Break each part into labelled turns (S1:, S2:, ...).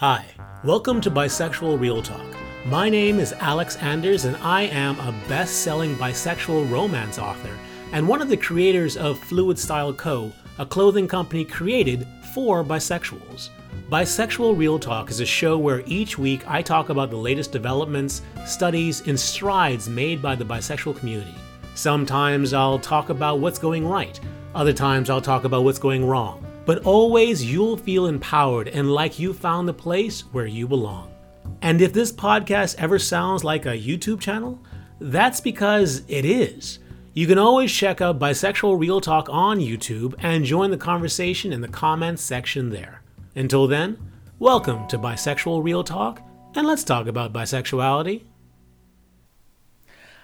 S1: Hi, welcome to Bisexual Real Talk. My name is Alex Anders, and I am a best selling bisexual romance author and one of the creators of Fluid Style Co., a clothing company created for bisexuals. Bisexual Real Talk is a show where each week I talk about the latest developments, studies, and strides made by the bisexual community. Sometimes I'll talk about what's going right, other times I'll talk about what's going wrong. But always you'll feel empowered and like you found the place where you belong. And if this podcast ever sounds like a YouTube channel, that's because it is. You can always check out Bisexual Real Talk on YouTube and join the conversation in the comments section there. Until then, welcome to Bisexual Real Talk, and let's talk about bisexuality.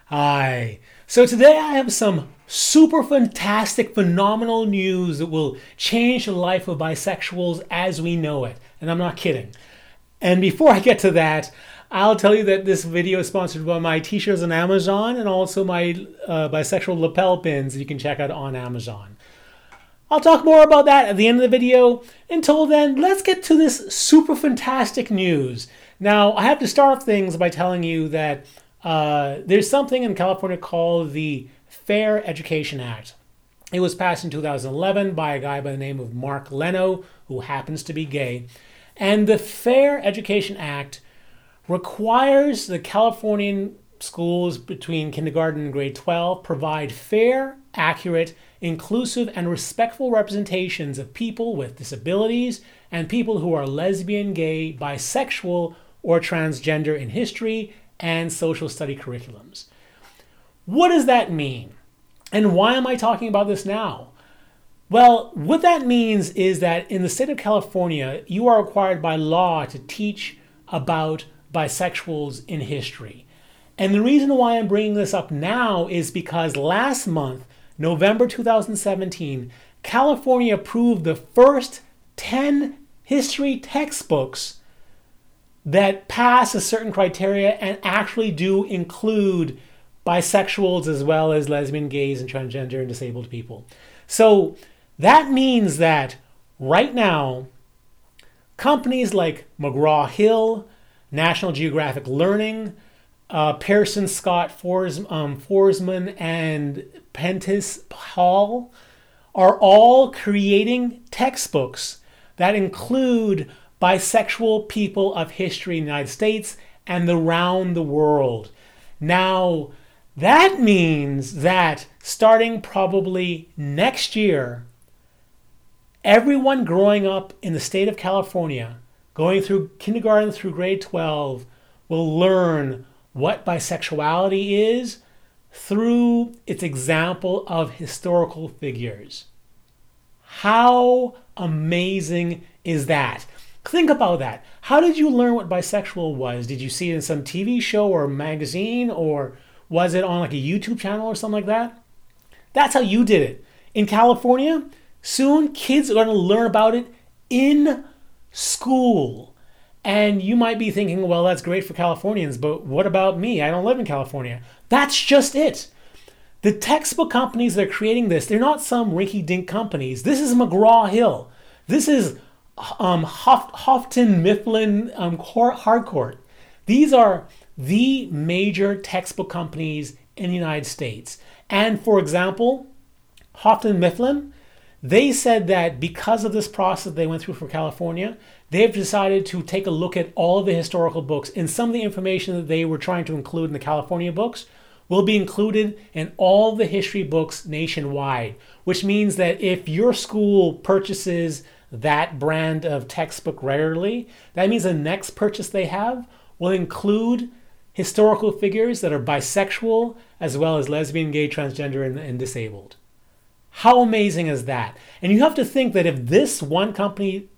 S1: Hi. So today I have some super fantastic, phenomenal news that will change the life of bisexuals as we know it. And I'm not kidding. And before I get to that, I'll tell you that this video is sponsored by my t-shirts on Amazon and also my uh, bisexual lapel pins that you can check out on Amazon. I'll talk more about that at the end of the video. Until then, let's get to this super fantastic news. Now, I have to start things by telling you that uh, there's something in California called the Fair Education Act. It was passed in 2011 by a guy by the name of Mark Leno, who happens to be gay. And the Fair Education Act requires the Californian schools between kindergarten and grade 12 provide fair, accurate, inclusive, and respectful representations of people with disabilities and people who are lesbian, gay, bisexual, or transgender in history and social study curriculums. What does that mean? And why am I talking about this now? Well, what that means is that in the state of California, you are required by law to teach about bisexuals in history. And the reason why I'm bringing this up now is because last month, November 2017, California approved the first 10 history textbooks that pass a certain criteria and actually do include bisexuals as well as lesbian, gays, and transgender and disabled people. So that means that right now, companies like McGraw Hill, National Geographic Learning, uh, Pearson Scott Fors, um, Foresman, and Prentice Hall are all creating textbooks that include bisexual people of history in the United States and around the world. Now, that means that starting probably next year, everyone growing up in the state of California going through kindergarten through grade 12 will learn what bisexuality is through its example of historical figures. How amazing is that? Think about that. How did you learn what bisexual was? Did you see it in some TV show or magazine or was it on like a YouTube channel or something like that? That's how you did it. In California, soon kids are going to learn about it in school. And you might be thinking, well, that's great for Californians, but what about me? I don't live in California. That's just it. The textbook companies that are creating this, they're not some rinky dink companies. This is McGraw Hill. This is um, Houghton Mifflin um, Harcourt. These are the major textbook companies in the United States. And for example, Houghton Mifflin, they said that because of this process they went through for California, they've decided to take a look at all the historical books and some of the information that they were trying to include in the California books will be included in all the history books nationwide, which means that if your school purchases that brand of textbook regularly, that means the next purchase they have will include historical figures that are bisexual as well as lesbian, gay, transgender, and, and disabled. How amazing is that? And you have to think that if this one company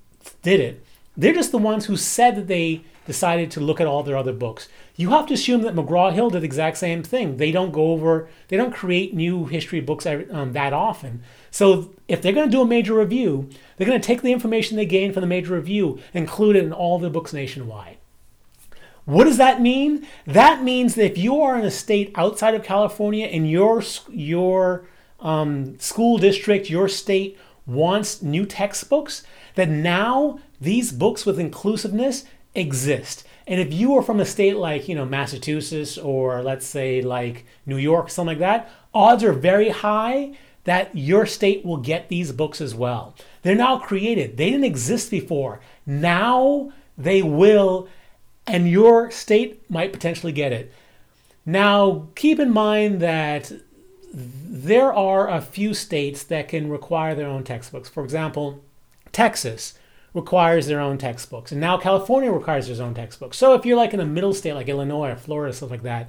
S1: did it, they're just the ones who said that they decided to look at all their other books. You have to assume that McGraw Hill did the exact same thing. They don't go over, they don't create new history books um, that often. So if they're going to do a major review, they're going to take the information they gain from the major review, and include it in all the books nationwide. What does that mean? That means that if you are in a state outside of California and your your um, school district, your state wants new textbooks, that now these books with inclusiveness exist. And if you are from a state like, you know, Massachusetts or let's say like New York, something like that, odds are very high that your state will get these books as well. They're now created. They didn't exist before. Now they will, and your state might potentially get it. Now, keep in mind that there are a few states that can require their own textbooks. For example, Texas requires their own textbooks, and now California requires its own textbooks. So if you're like in a middle state like Illinois or Florida, stuff like that,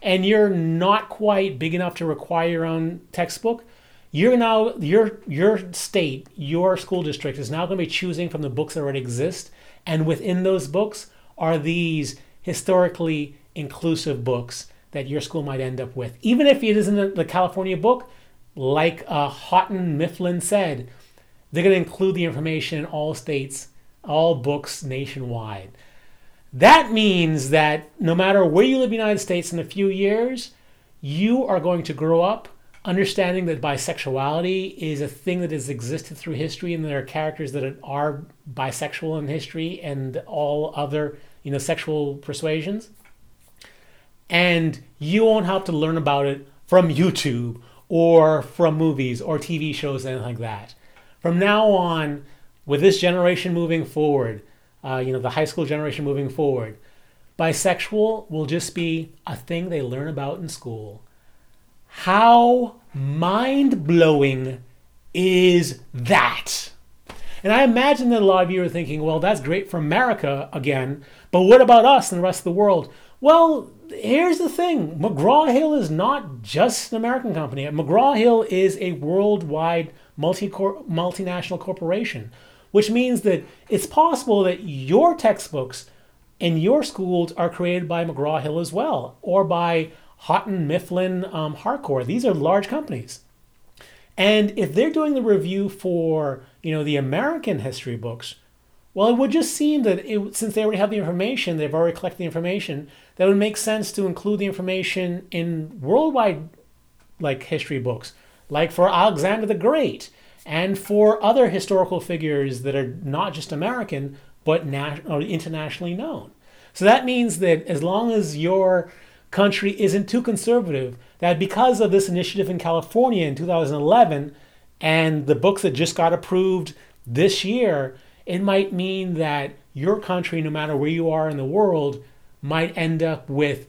S1: and you're not quite big enough to require your own textbook, you're now your your state, your school district is now going to be choosing from the books that already exist, and within those books are these historically inclusive books that your school might end up with. Even if it isn't the California book, like uh, Houghton Mifflin said, they're going to include the information in all states, all books nationwide. That means that no matter where you live in the United States in a few years, you are going to grow up understanding that bisexuality is a thing that has existed through history and there are characters that are bisexual in history and all other you know sexual persuasions and you won't have to learn about it from YouTube or from movies or TV shows, anything like that. From now on, with this generation moving forward, uh, you know, the high school generation moving forward, bisexual will just be a thing they learn about in school. How mind blowing is that? And I imagine that a lot of you are thinking, well, that's great for America again, but what about us and the rest of the world? Well, here's the thing McGraw Hill is not just an American company. McGraw Hill is a worldwide multi multinational corporation, which means that it's possible that your textbooks in your schools are created by McGraw Hill as well, or by Houghton Mifflin um, Harcourt. These are large companies. And if they're doing the review for, you know, the American history books, well, it would just seem that it, since they already have the information, they've already collected the information, that would make sense to include the information in worldwide like history books, like for Alexander the Great and for other historical figures that are not just American but nat- internationally known. So that means that as long as your country isn't too conservative, that because of this initiative in California in 2011 and the books that just got approved this year, it might mean that your country, no matter where you are in the world, might end up with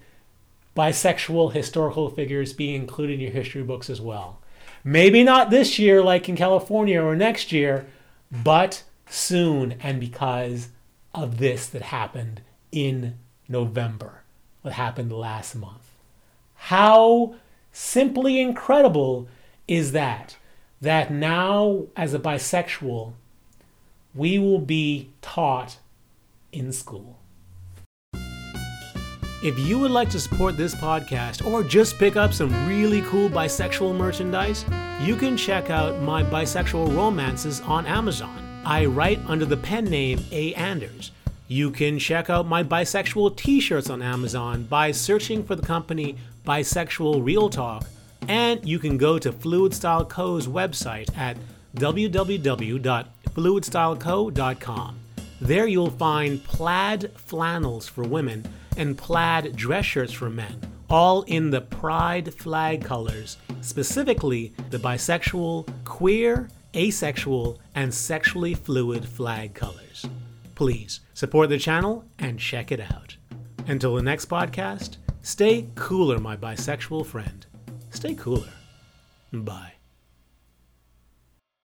S1: bisexual historical figures being included in your history books as well. Maybe not this year, like in California, or next year, but soon, and because of this that happened in November, what happened last month. How simply incredible is that? That now, as a bisexual, we will be taught in school. If you would like to support this podcast or just pick up some really cool bisexual merchandise, you can check out my bisexual romances on Amazon. I write under the pen name A. Anders. You can check out my bisexual t shirts on Amazon by searching for the company Bisexual Real Talk, and you can go to Fluid Style Co.'s website at www.fluidstyleco.com. There you'll find plaid flannels for women and plaid dress shirts for men, all in the pride flag colors, specifically the bisexual, queer, asexual, and sexually fluid flag colors. Please support the channel and check it out. Until the next podcast, stay cooler, my bisexual friend. Stay cooler. Bye.